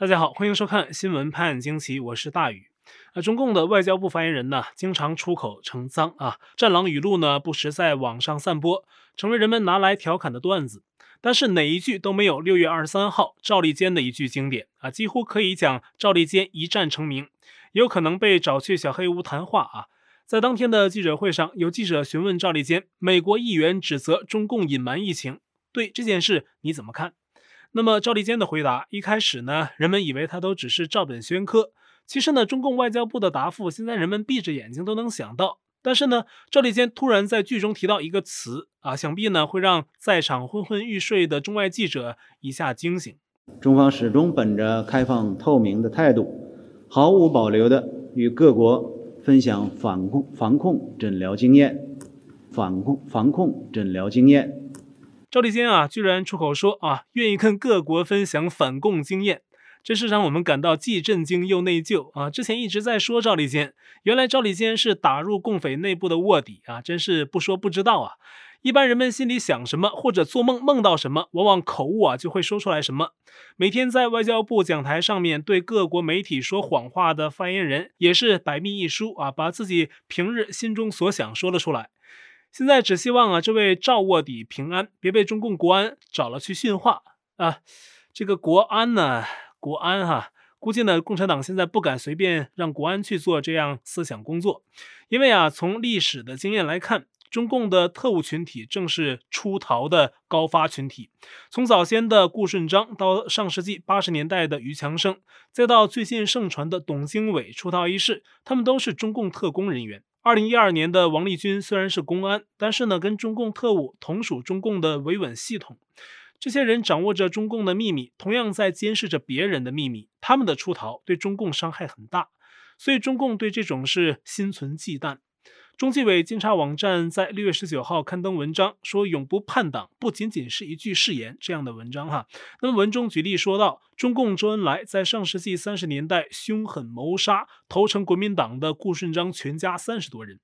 大家好，欢迎收看新闻拍案惊奇，我是大宇。啊，中共的外交部发言人呢，经常出口成脏啊，战狼语录呢，不时在网上散播，成为人们拿来调侃的段子。但是哪一句都没有六月二十三号赵立坚的一句经典啊，几乎可以讲赵立坚一战成名，有可能被找去小黑屋谈话啊。在当天的记者会上，有记者询问赵立坚，美国议员指责中共隐瞒疫情，对这件事你怎么看？那么赵立坚的回答，一开始呢，人们以为他都只是照本宣科。其实呢，中共外交部的答复，现在人们闭着眼睛都能想到。但是呢，赵立坚突然在剧中提到一个词啊，想必呢会让在场昏昏欲睡的中外记者一下惊醒。中方始终本着开放透明的态度，毫无保留地与各国分享防控防控诊疗经验，防控防控诊疗经验。赵立坚啊，居然出口说啊，愿意跟各国分享反共经验，这是让我们感到既震惊又内疚啊！之前一直在说赵立坚，原来赵立坚是打入共匪内部的卧底啊！真是不说不知道啊！一般人们心里想什么，或者做梦梦到什么，往往口误啊就会说出来什么。每天在外交部讲台上面对各国媒体说谎话的发言人，也是百密一疏啊，把自己平日心中所想说了出来。现在只希望啊，这位赵卧底平安，别被中共国安找了去训话啊！这个国安呢，国安哈、估计呢，共产党现在不敢随便让国安去做这样思想工作，因为啊，从历史的经验来看，中共的特务群体正是出逃的高发群体。从早先的顾顺章，到上世纪八十年代的于强生，再到最近盛传的董经纬出逃一事，他们都是中共特工人员。二零一二年的王立军虽然是公安，但是呢，跟中共特务同属中共的维稳系统。这些人掌握着中共的秘密，同样在监视着别人的秘密。他们的出逃对中共伤害很大，所以中共对这种事心存忌惮。中纪委监察网站在六月十九号刊登文章，说“永不叛党”不仅仅是一句誓言，这样的文章哈。那么文中举例说到，中共周恩来在上世纪三十年代凶狠谋杀投诚国民党的顾顺章全家三十多人。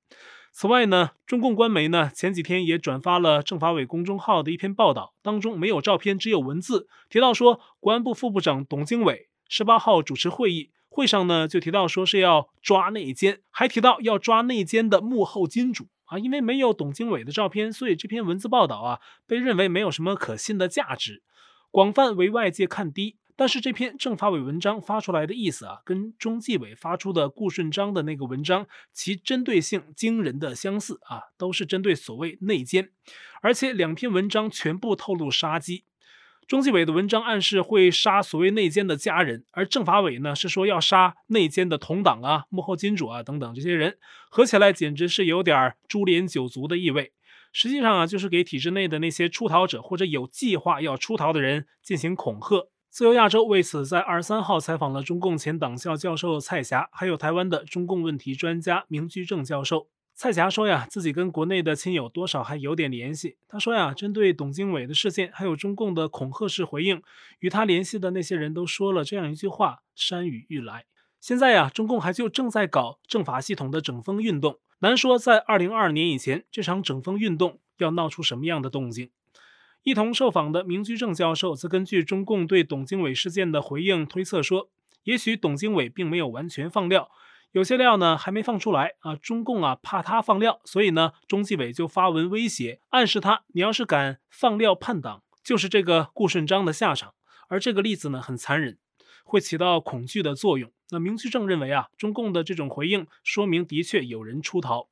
此外呢，中共官媒呢前几天也转发了政法委公众号的一篇报道，当中没有照片，只有文字，提到说国安部副部长董经纬十八号主持会议。会上呢，就提到说是要抓内奸，还提到要抓内奸的幕后金主啊。因为没有董经纬的照片，所以这篇文字报道啊，被认为没有什么可信的价值，广泛为外界看低。但是这篇政法委文章发出来的意思啊，跟中纪委发出的顾顺章的那个文章，其针对性惊人的相似啊，都是针对所谓内奸，而且两篇文章全部透露杀机。中纪委的文章暗示会杀所谓内奸的家人，而政法委呢是说要杀内奸的同党啊、幕后金主啊等等这些人，合起来简直是有点株连九族的意味。实际上啊，就是给体制内的那些出逃者或者有计划要出逃的人进行恐吓。自由亚洲为此在二十三号采访了中共前党校教授蔡霞，还有台湾的中共问题专家明居正教授。蔡霞说呀，自己跟国内的亲友多少还有点联系。他说呀，针对董经纬的事件，还有中共的恐吓式回应，与他联系的那些人都说了这样一句话：山雨欲来。现在呀，中共还就正在搞政法系统的整风运动，难说在二零二二年以前，这场整风运动要闹出什么样的动静。一同受访的明居正教授则根据中共对董经纬事件的回应推测说，也许董经纬并没有完全放料。有些料呢还没放出来啊，中共啊怕他放料，所以呢中纪委就发文威胁，暗示他，你要是敢放料叛党，就是这个顾顺章的下场。而这个例子呢很残忍，会起到恐惧的作用。那明居正认为啊，中共的这种回应说明的确有人出逃。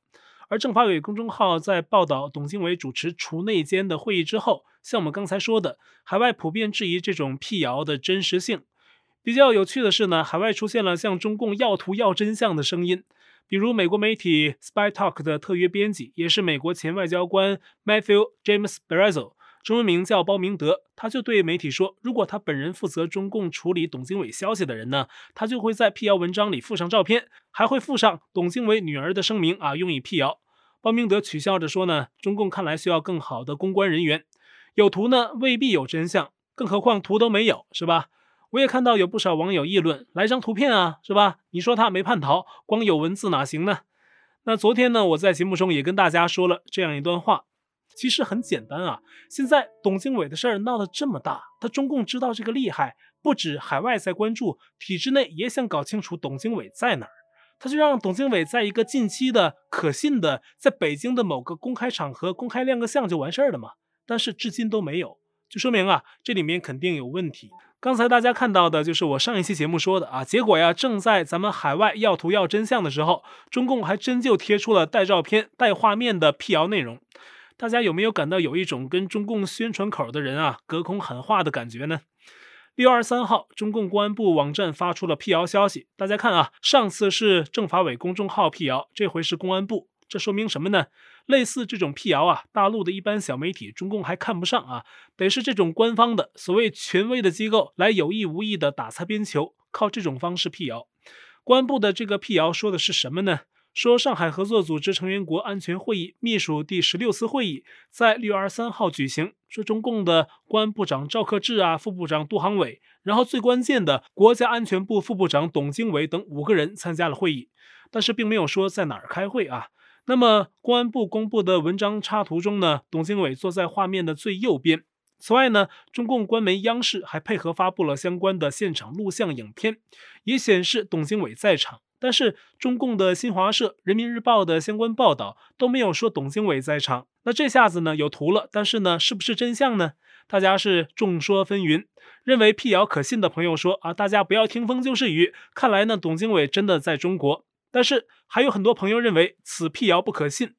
而政法委公众号在报道董经纬主持除内奸的会议之后，像我们刚才说的，海外普遍质疑这种辟谣的真实性。比较有趣的是呢，海外出现了向中共要图要真相的声音，比如美国媒体 Spy Talk 的特约编辑，也是美国前外交官 Matthew James Barazil，中文名叫包明德，他就对媒体说，如果他本人负责中共处理董经纬消息的人呢，他就会在辟谣文章里附上照片，还会附上董经纬女儿的声明啊，用以辟谣。包明德取笑着说呢，中共看来需要更好的公关人员，有图呢未必有真相，更何况图都没有，是吧？我也看到有不少网友议论，来张图片啊，是吧？你说他没叛逃，光有文字哪行呢？那昨天呢，我在节目中也跟大家说了这样一段话：其实很简单啊，现在董经纬的事儿闹得这么大，他中共知道这个厉害，不止海外在关注，体制内也想搞清楚董经纬在哪儿。他就让董经纬在一个近期的、可信的，在北京的某个公开场合公开亮个相就完事儿了嘛。但是至今都没有，就说明啊，这里面肯定有问题。刚才大家看到的就是我上一期节目说的啊，结果呀，正在咱们海外要图要真相的时候，中共还真就贴出了带照片、带画面的辟谣内容。大家有没有感到有一种跟中共宣传口的人啊隔空喊话的感觉呢？六月二十三号，中共公安部网站发出了辟谣消息。大家看啊，上次是政法委公众号辟谣，这回是公安部，这说明什么呢？类似这种辟谣啊，大陆的一般小媒体，中共还看不上啊，得是这种官方的所谓权威的机构来有意无意的打擦边球，靠这种方式辟谣。公安部的这个辟谣说的是什么呢？说上海合作组织成员国安全会议秘书第十六次会议在六月二十三号举行，说中共的公安部长赵克志啊，副部长杜航伟，然后最关键的国家安全部副部长董经纬等五个人参加了会议，但是并没有说在哪儿开会啊。那么公安部公布的文章插图中呢，董经纬坐在画面的最右边。此外呢，中共官媒央视还配合发布了相关的现场录像影片，也显示董经纬在场。但是中共的新华社、人民日报的相关报道都没有说董经纬在场。那这下子呢有图了，但是呢是不是真相呢？大家是众说纷纭。认为辟谣可信的朋友说啊，大家不要听风就是雨，看来呢董经纬真的在中国。但是还有很多朋友认为此辟谣不可信。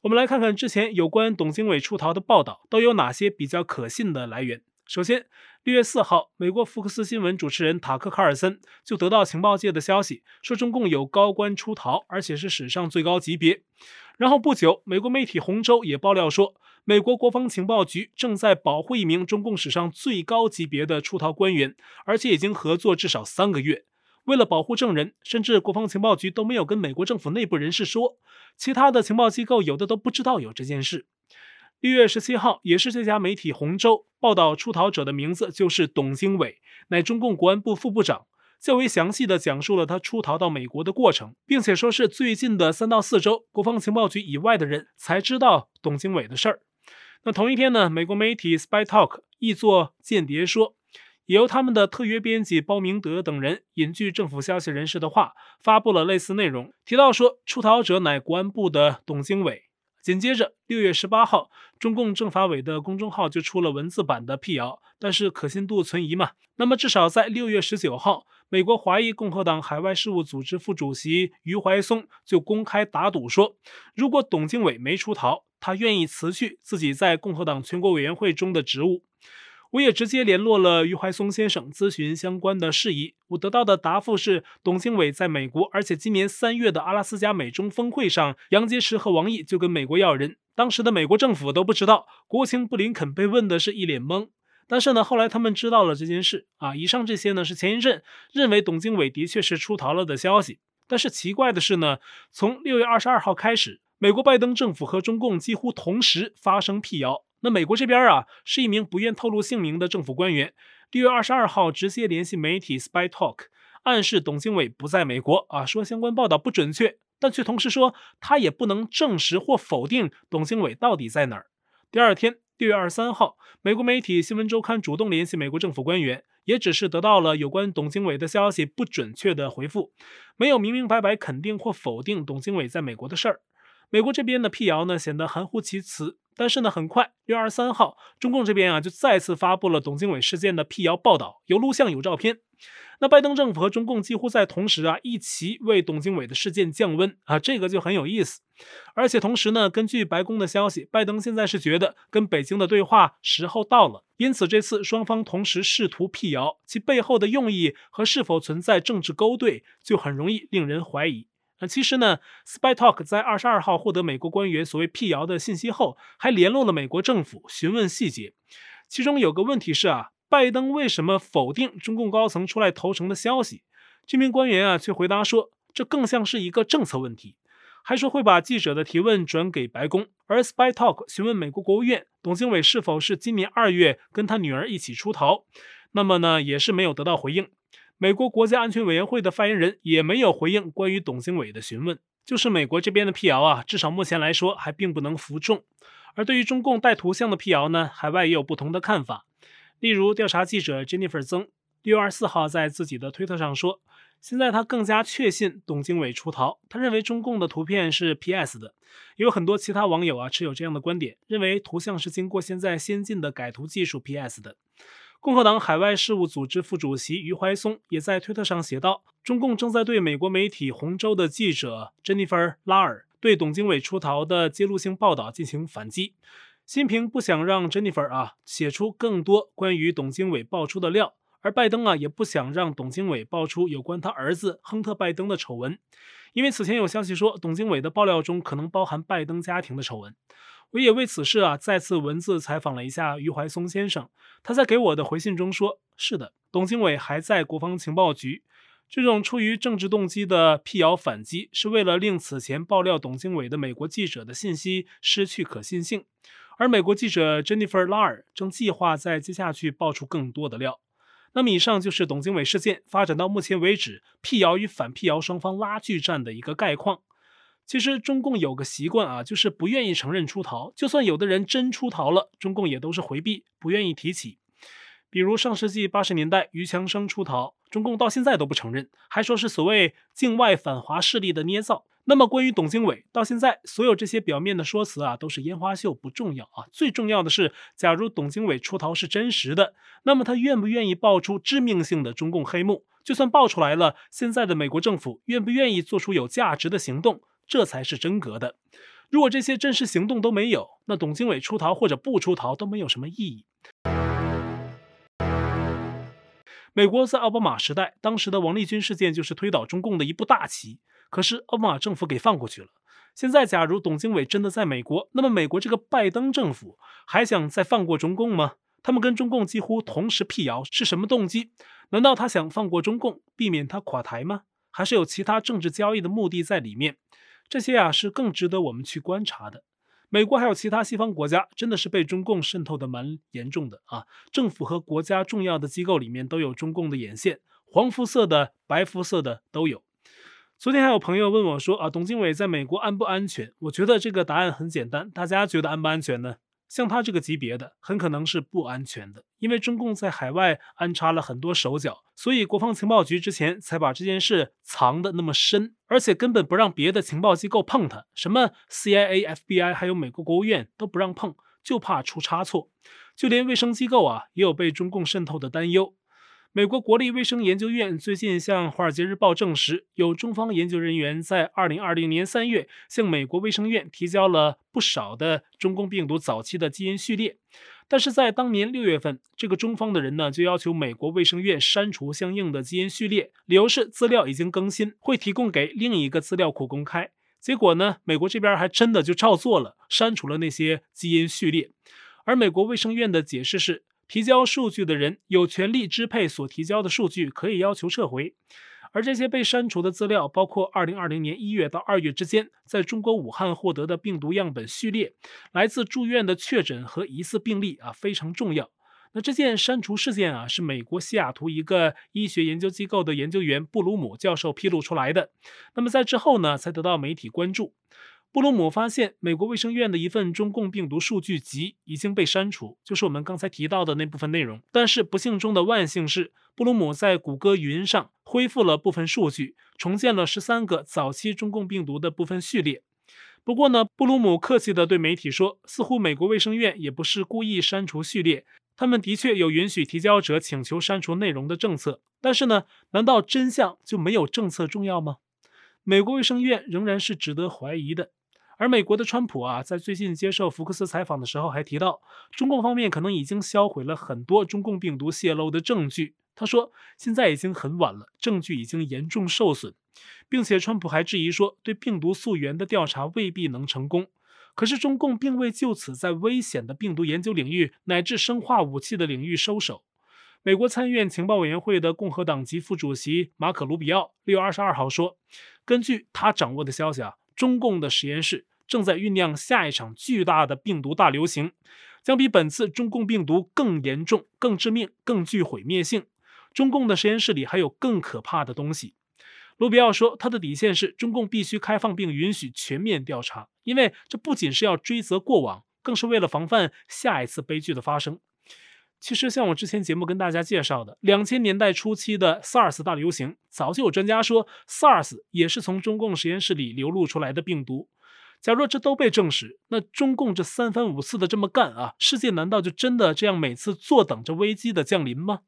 我们来看看之前有关董经纬出逃的报道都有哪些比较可信的来源。首先，六月四号，美国福克斯新闻主持人塔克·卡尔森就得到情报界的消息，说中共有高官出逃，而且是史上最高级别。然后不久，美国媒体《红州》也爆料说，美国国防情报局正在保护一名中共史上最高级别的出逃官员，而且已经合作至少三个月。为了保护证人，甚至国防情报局都没有跟美国政府内部人士说，其他的情报机构有的都不知道有这件事。六月十七号，也是这家媒体《红州》报道，出逃者的名字就是董经纬，乃中共国安部副部长，较为详细地讲述了他出逃到美国的过程，并且说是最近的三到四周，国防情报局以外的人才知道董经纬的事儿。那同一天呢，美国媒体 Spy Talk 译作间谍说，也由他们的特约编辑包明德等人引据政府消息人士的话，发布了类似内容，提到说出逃者乃国安部的董经纬。紧接着，六月十八号，中共政法委的公众号就出了文字版的辟谣，但是可信度存疑嘛。那么，至少在六月十九号，美国华裔共和党海外事务组织副主席余怀松就公开打赌说，如果董经纬没出逃，他愿意辞去自己在共和党全国委员会中的职务。我也直接联络了余怀松先生咨询相关的事宜，我得到的答复是，董经纬在美国，而且今年三月的阿拉斯加美中峰会上，杨洁篪和王毅就跟美国要人，当时的美国政府都不知道，国务卿布林肯被问的是一脸懵，但是呢，后来他们知道了这件事啊。以上这些呢是前一阵认为董经纬的确是出逃了的消息，但是奇怪的是呢，从六月二十二号开始，美国拜登政府和中共几乎同时发生辟谣。那美国这边啊，是一名不愿透露姓名的政府官员，六月二十二号直接联系媒体 Spy Talk，暗示董经纬不在美国啊，说相关报道不准确，但却同时说他也不能证实或否定董经纬到底在哪儿。第二天，六月二十三号，美国媒体新闻周刊主动联系美国政府官员，也只是得到了有关董经纬的消息不准确的回复，没有明明白白肯定或否定董经纬在美国的事儿。美国这边的辟谣呢，显得含糊其辞。但是呢，很快，六月二十三号，中共这边啊就再次发布了董经纬事件的辟谣报道，有录像有照片。那拜登政府和中共几乎在同时啊一起为董经纬的事件降温啊，这个就很有意思。而且同时呢，根据白宫的消息，拜登现在是觉得跟北京的对话时候到了，因此这次双方同时试图辟谣，其背后的用意和是否存在政治勾兑，就很容易令人怀疑。那其实呢，Spy Talk 在二十二号获得美国官员所谓辟谣的信息后，还联络了美国政府询问细节。其中有个问题是啊，拜登为什么否定中共高层出来投诚的消息？这名官员啊却回答说，这更像是一个政策问题，还说会把记者的提问转给白宫。而 Spy Talk 询问美国国务院董经纬是否是今年二月跟他女儿一起出逃，那么呢也是没有得到回应。美国国家安全委员会的发言人也没有回应关于董经纬的询问，就是美国这边的辟谣啊，至少目前来说还并不能服众。而对于中共带图像的辟谣呢，海外也有不同的看法。例如，调查记者 Jennifer 曾六月二十四号在自己的推特上说，现在他更加确信董经纬出逃。他认为中共的图片是 PS 的。也有很多其他网友啊持有这样的观点，认为图像是经过现在先进的改图技术 PS 的。共和党海外事务组织副主席余怀松也在推特上写道：“中共正在对美国媒体红州的记者珍妮弗拉尔对董经纬出逃的揭露性报道进行反击。”习近平不想让珍妮弗啊写出更多关于董经纬爆出的料，而拜登啊也不想让董经纬爆出有关他儿子亨特·拜登的丑闻，因为此前有消息说董经纬的爆料中可能包含拜登家庭的丑闻。我也为此事啊再次文字采访了一下余怀松先生，他在给我的回信中说：“是的，董经纬还在国防情报局，这种出于政治动机的辟谣反击，是为了令此前爆料董经纬的美国记者的信息失去可信性。”而美国记者 Jennifer 拉尔正计划在接下去爆出更多的料。那么，以上就是董经纬事件发展到目前为止，辟谣与反辟谣双方拉锯战的一个概况。其实，中共有个习惯啊，就是不愿意承认出逃。就算有的人真出逃了，中共也都是回避，不愿意提起。比如上世纪八十年代，于强生出逃，中共到现在都不承认，还说是所谓境外反华势力的捏造。那么关于董经纬，到现在所有这些表面的说辞啊，都是烟花秀，不重要啊。最重要的是，假如董经纬出逃是真实的，那么他愿不愿意爆出致命性的中共黑幕？就算爆出来了，现在的美国政府愿不愿意做出有价值的行动？这才是真格的。如果这些真实行动都没有，那董经纬出逃或者不出逃都没有什么意义。美国在奥巴马时代，当时的王立军事件就是推倒中共的一步大棋。可是奥巴马政府给放过去了。现在，假如董经纬真的在美国，那么美国这个拜登政府还想再放过中共吗？他们跟中共几乎同时辟谣，是什么动机？难道他想放过中共，避免他垮台吗？还是有其他政治交易的目的在里面？这些啊，是更值得我们去观察的。美国还有其他西方国家，真的是被中共渗透的蛮严重的啊！政府和国家重要的机构里面都有中共的眼线，黄肤色的、白肤色的都有。昨天还有朋友问我说：“啊，董经纬在美国安不安全？”我觉得这个答案很简单，大家觉得安不安全呢？像他这个级别的，很可能是不安全的，因为中共在海外安插了很多手脚，所以国防情报局之前才把这件事藏得那么深，而且根本不让别的情报机构碰他，什么 CIA、FBI 还有美国国务院都不让碰，就怕出差错，就连卫生机构啊也有被中共渗透的担忧。美国国立卫生研究院最近向《华尔街日报》证实，有中方研究人员在2020年3月向美国卫生院提交了不少的中共病毒早期的基因序列，但是在当年六月份，这个中方的人呢就要求美国卫生院删除相应的基因序列，理由是资料已经更新，会提供给另一个资料库公开。结果呢，美国这边还真的就照做了，删除了那些基因序列，而美国卫生院的解释是。提交数据的人有权利支配所提交的数据，可以要求撤回。而这些被删除的资料，包括2020年1月到2月之间在中国武汉获得的病毒样本序列，来自住院的确诊和疑似病例啊，非常重要。那这件删除事件啊，是美国西雅图一个医学研究机构的研究员布鲁姆教授披露出来的。那么在之后呢，才得到媒体关注。布鲁姆发现，美国卫生院的一份中共病毒数据集已经被删除，就是我们刚才提到的那部分内容。但是不幸中的万幸是，布鲁姆在谷歌云上恢复了部分数据，重建了十三个早期中共病毒的部分序列。不过呢，布鲁姆客气地对媒体说，似乎美国卫生院也不是故意删除序列，他们的确有允许提交者请求删除内容的政策。但是呢，难道真相就没有政策重要吗？美国卫生院仍然是值得怀疑的。而美国的川普啊，在最近接受福克斯采访的时候，还提到中共方面可能已经销毁了很多中共病毒泄露的证据。他说，现在已经很晚了，证据已经严重受损，并且川普还质疑说，对病毒溯源的调查未必能成功。可是中共并未就此在危险的病毒研究领域乃至生化武器的领域收手。美国参议院情报委员会的共和党籍副主席马可·卢比奥六月二十二号说，根据他掌握的消息啊。中共的实验室正在酝酿下一场巨大的病毒大流行，将比本次中共病毒更严重、更致命、更具毁灭性。中共的实验室里还有更可怕的东西。卢比奥说，他的底线是中共必须开放并允许全面调查，因为这不仅是要追责过往，更是为了防范下一次悲剧的发生。其实，像我之前节目跟大家介绍的，两千年代初期的 SARS 大流行，早就有专家说 SARS 也是从中共实验室里流露出来的病毒。假若这都被证实，那中共这三番五次的这么干啊，世界难道就真的这样每次坐等着危机的降临吗？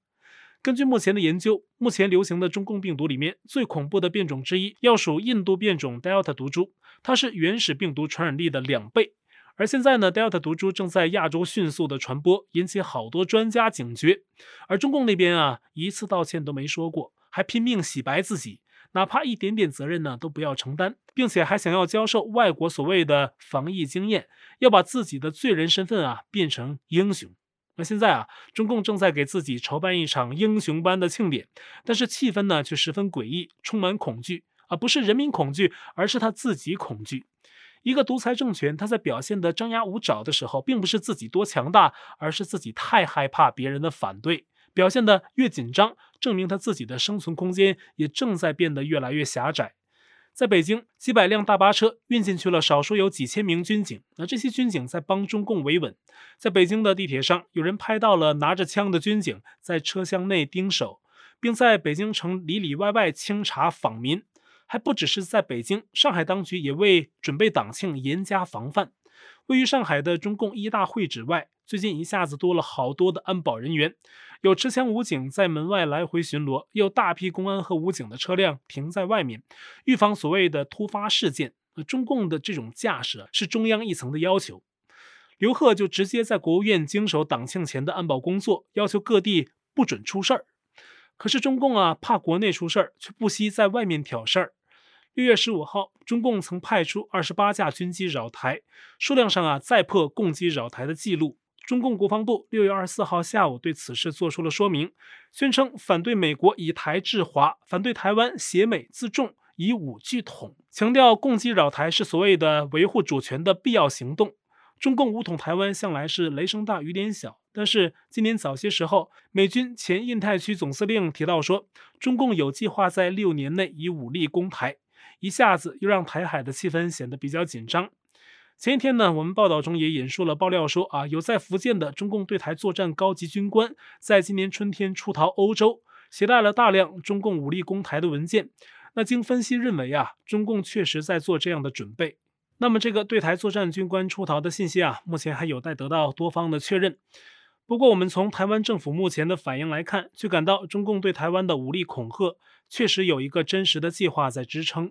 根据目前的研究，目前流行的中共病毒里面最恐怖的变种之一，要数印度变种 Delta 毒株，它是原始病毒传染力的两倍。而现在呢，Delta 毒株正在亚洲迅速的传播，引起好多专家警觉。而中共那边啊，一次道歉都没说过，还拼命洗白自己。哪怕一点点责任呢，都不要承担，并且还想要教授外国所谓的防疫经验，要把自己的罪人身份啊变成英雄。那现在啊，中共正在给自己筹办一场英雄般的庆典，但是气氛呢却十分诡异，充满恐惧啊，不是人民恐惧，而是他自己恐惧。一个独裁政权，他在表现得张牙舞爪的时候，并不是自己多强大，而是自己太害怕别人的反对。表现得越紧张，证明他自己的生存空间也正在变得越来越狭窄。在北京，几百辆大巴车运进去了少说有几千名军警，那这些军警在帮中共维稳。在北京的地铁上，有人拍到了拿着枪的军警在车厢内盯守，并在北京城里里外外清查访民。还不只是在北京，上海当局也为准备党庆严加防范。位于上海的中共一大会址外，最近一下子多了好多的安保人员。有持枪武警在门外来回巡逻，也有大批公安和武警的车辆停在外面，预防所谓的突发事件。中共的这种架势是中央一层的要求。刘鹤就直接在国务院经手党庆前的安保工作，要求各地不准出事儿。可是中共啊，怕国内出事儿，却不惜在外面挑事儿。六月十五号，中共曾派出二十八架军机扰台，数量上啊再破共机扰台的记录。中共国防部六月二十四号下午对此事做出了说明，宣称反对美国以台制华，反对台湾挟美自重，以武拒统，强调共机扰台是所谓的维护主权的必要行动。中共武统台湾向来是雷声大雨点小，但是今年早些时候，美军前印太区总司令提到说，中共有计划在六年内以武力攻台，一下子又让台海的气氛显得比较紧张。前一天呢，我们报道中也引述了爆料说啊，有在福建的中共对台作战高级军官，在今年春天出逃欧洲，携带了大量中共武力攻台的文件。那经分析认为啊，中共确实在做这样的准备。那么这个对台作战军官出逃的信息啊，目前还有待得到多方的确认。不过我们从台湾政府目前的反应来看，却感到中共对台湾的武力恐吓确实有一个真实的计划在支撑。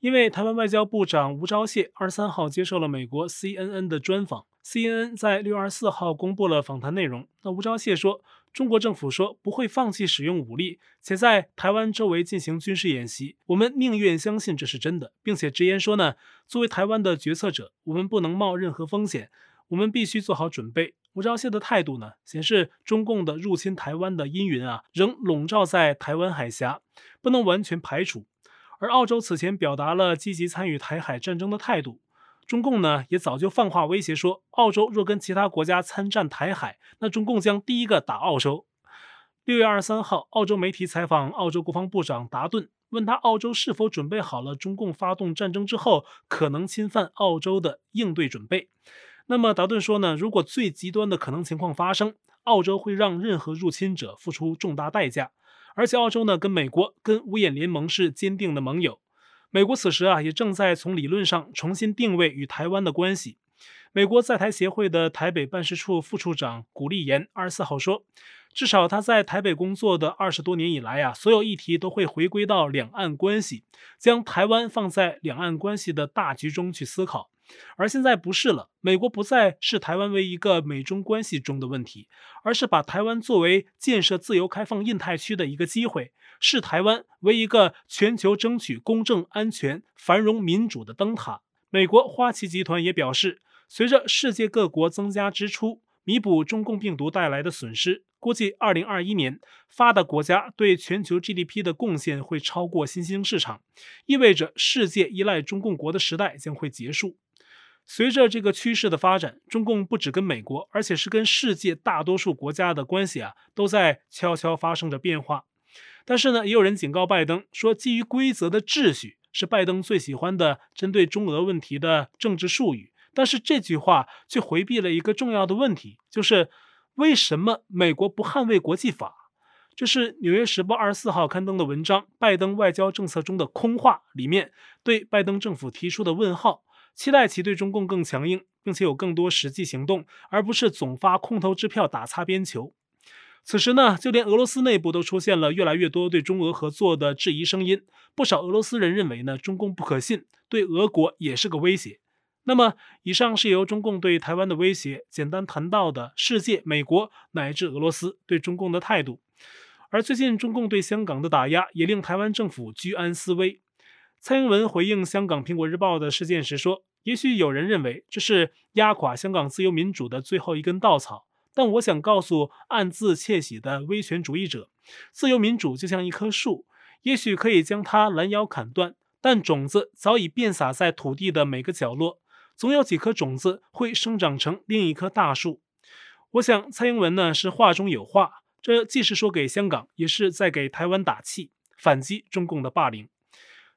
因为台湾外交部长吴钊燮二十三号接受了美国 CNN 的专访，CNN 在六月二十四号公布了访谈内容。那吴钊燮说，中国政府说不会放弃使用武力，且在台湾周围进行军事演习，我们宁愿相信这是真的，并且直言说呢，作为台湾的决策者，我们不能冒任何风险，我们必须做好准备。吴钊燮的态度呢，显示中共的入侵台湾的阴云啊，仍笼罩在台湾海峡，不能完全排除。而澳洲此前表达了积极参与台海战争的态度，中共呢也早就放话威胁说，澳洲若跟其他国家参战台海，那中共将第一个打澳洲。六月二十三号，澳洲媒体采访澳洲国防部长达顿，问他澳洲是否准备好了中共发动战争之后可能侵犯澳洲的应对准备。那么达顿说呢，如果最极端的可能情况发生，澳洲会让任何入侵者付出重大代价。而且澳洲呢，跟美国、跟五眼联盟是坚定的盟友。美国此时啊，也正在从理论上重新定位与台湾的关系。美国在台协会的台北办事处副处长古立言二十四号说，至少他在台北工作的二十多年以来啊，所有议题都会回归到两岸关系，将台湾放在两岸关系的大局中去思考。而现在不是了，美国不再视台湾为一个美中关系中的问题，而是把台湾作为建设自由开放印太区的一个机会，视台湾为一个全球争取公正、安全、繁荣、民主的灯塔。美国花旗集团也表示，随着世界各国增加支出，弥补中共病毒带来的损失，估计2021年发达国家对全球 GDP 的贡献会超过新兴市场，意味着世界依赖中共国的时代将会结束。随着这个趋势的发展，中共不只跟美国，而且是跟世界大多数国家的关系啊，都在悄悄发生着变化。但是呢，也有人警告拜登说，基于规则的秩序是拜登最喜欢的针对中俄问题的政治术语，但是这句话却回避了一个重要的问题，就是为什么美国不捍卫国际法？这是《纽约时报》二十四号刊登的文章，拜登外交政策中的空话里面对拜登政府提出的问号，期待其对中共更强硬，并且有更多实际行动，而不是总发空头支票打擦边球。此时呢，就连俄罗斯内部都出现了越来越多对中俄合作的质疑声音。不少俄罗斯人认为呢，中共不可信，对俄国也是个威胁。那么，以上是由中共对台湾的威胁，简单谈到的世界、美国乃至俄罗斯对中共的态度。而最近中共对香港的打压，也令台湾政府居安思危。蔡英文回应香港《苹果日报》的事件时说：“也许有人认为这是压垮香港自由民主的最后一根稻草。”但我想告诉暗自窃喜的威权主义者，自由民主就像一棵树，也许可以将它拦腰砍断，但种子早已遍撒在土地的每个角落，总有几颗种子会生长成另一棵大树。我想蔡英文呢是话中有话，这既是说给香港，也是在给台湾打气，反击中共的霸凌。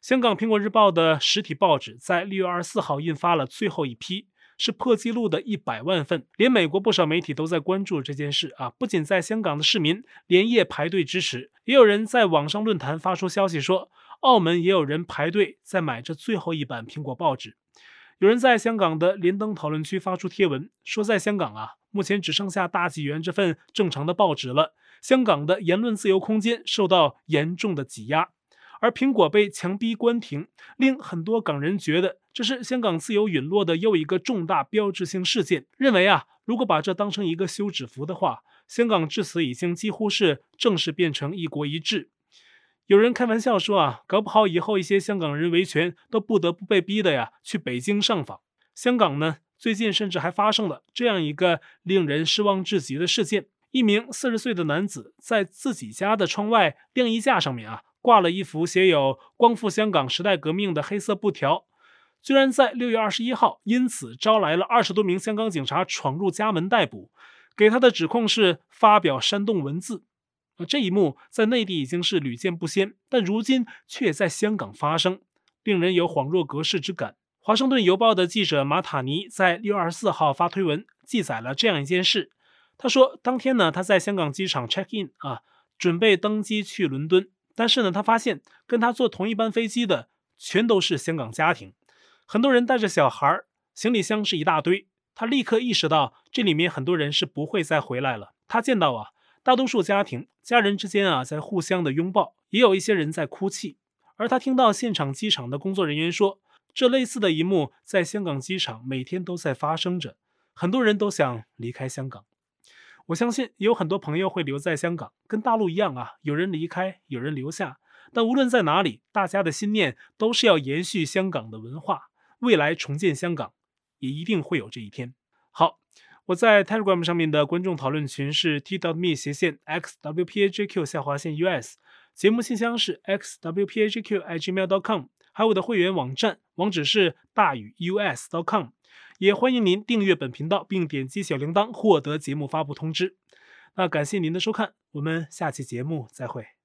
香港《苹果日报》的实体报纸在六月二十四号印发了最后一批。是破纪录的一百万份，连美国不少媒体都在关注这件事啊！不仅在香港的市民连夜排队支持，也有人在网上论坛发出消息说，澳门也有人排队在买这最后一版苹果报纸。有人在香港的连登讨论区发出贴文，说在香港啊，目前只剩下大纪元这份正常的报纸了，香港的言论自由空间受到严重的挤压。而苹果被强逼关停，令很多港人觉得这是香港自由陨落的又一个重大标志性事件。认为啊，如果把这当成一个休止符的话，香港至此已经几乎是正式变成一国一制。有人开玩笑说啊，搞不好以后一些香港人维权都不得不被逼的呀去北京上访。香港呢，最近甚至还发生了这样一个令人失望至极的事件：一名四十岁的男子在自己家的窗外晾衣架上面啊。挂了一幅写有“光复香港时代革命”的黑色布条，居然在六月二十一号因此招来了二十多名香港警察闯入家门逮捕，给他的指控是发表煽动文字。这一幕在内地已经是屡见不鲜，但如今却在香港发生，令人有恍若隔世之感。华盛顿邮报的记者马塔尼在六月二十四号发推文，记载了这样一件事。他说，当天呢，他在香港机场 check in 啊，准备登机去伦敦。但是呢，他发现跟他坐同一班飞机的全都是香港家庭，很多人带着小孩，行李箱是一大堆。他立刻意识到这里面很多人是不会再回来了。他见到啊，大多数家庭家人之间啊在互相的拥抱，也有一些人在哭泣。而他听到现场机场的工作人员说，这类似的一幕在香港机场每天都在发生着，很多人都想离开香港。我相信有很多朋友会留在香港，跟大陆一样啊，有人离开，有人留下。但无论在哪里，大家的心念都是要延续香港的文化，未来重建香港，也一定会有这一天。好，我在 Telegram 上面的观众讨论群是 t.me 斜线 xwpajq 下划线 us，节目信箱是 XWPAJQ IG mail dot com 还有我的会员网站，网址是大宇 u s dot com，。也欢迎您订阅本频道，并点击小铃铛获得节目发布通知。那感谢您的收看，我们下期节目再会。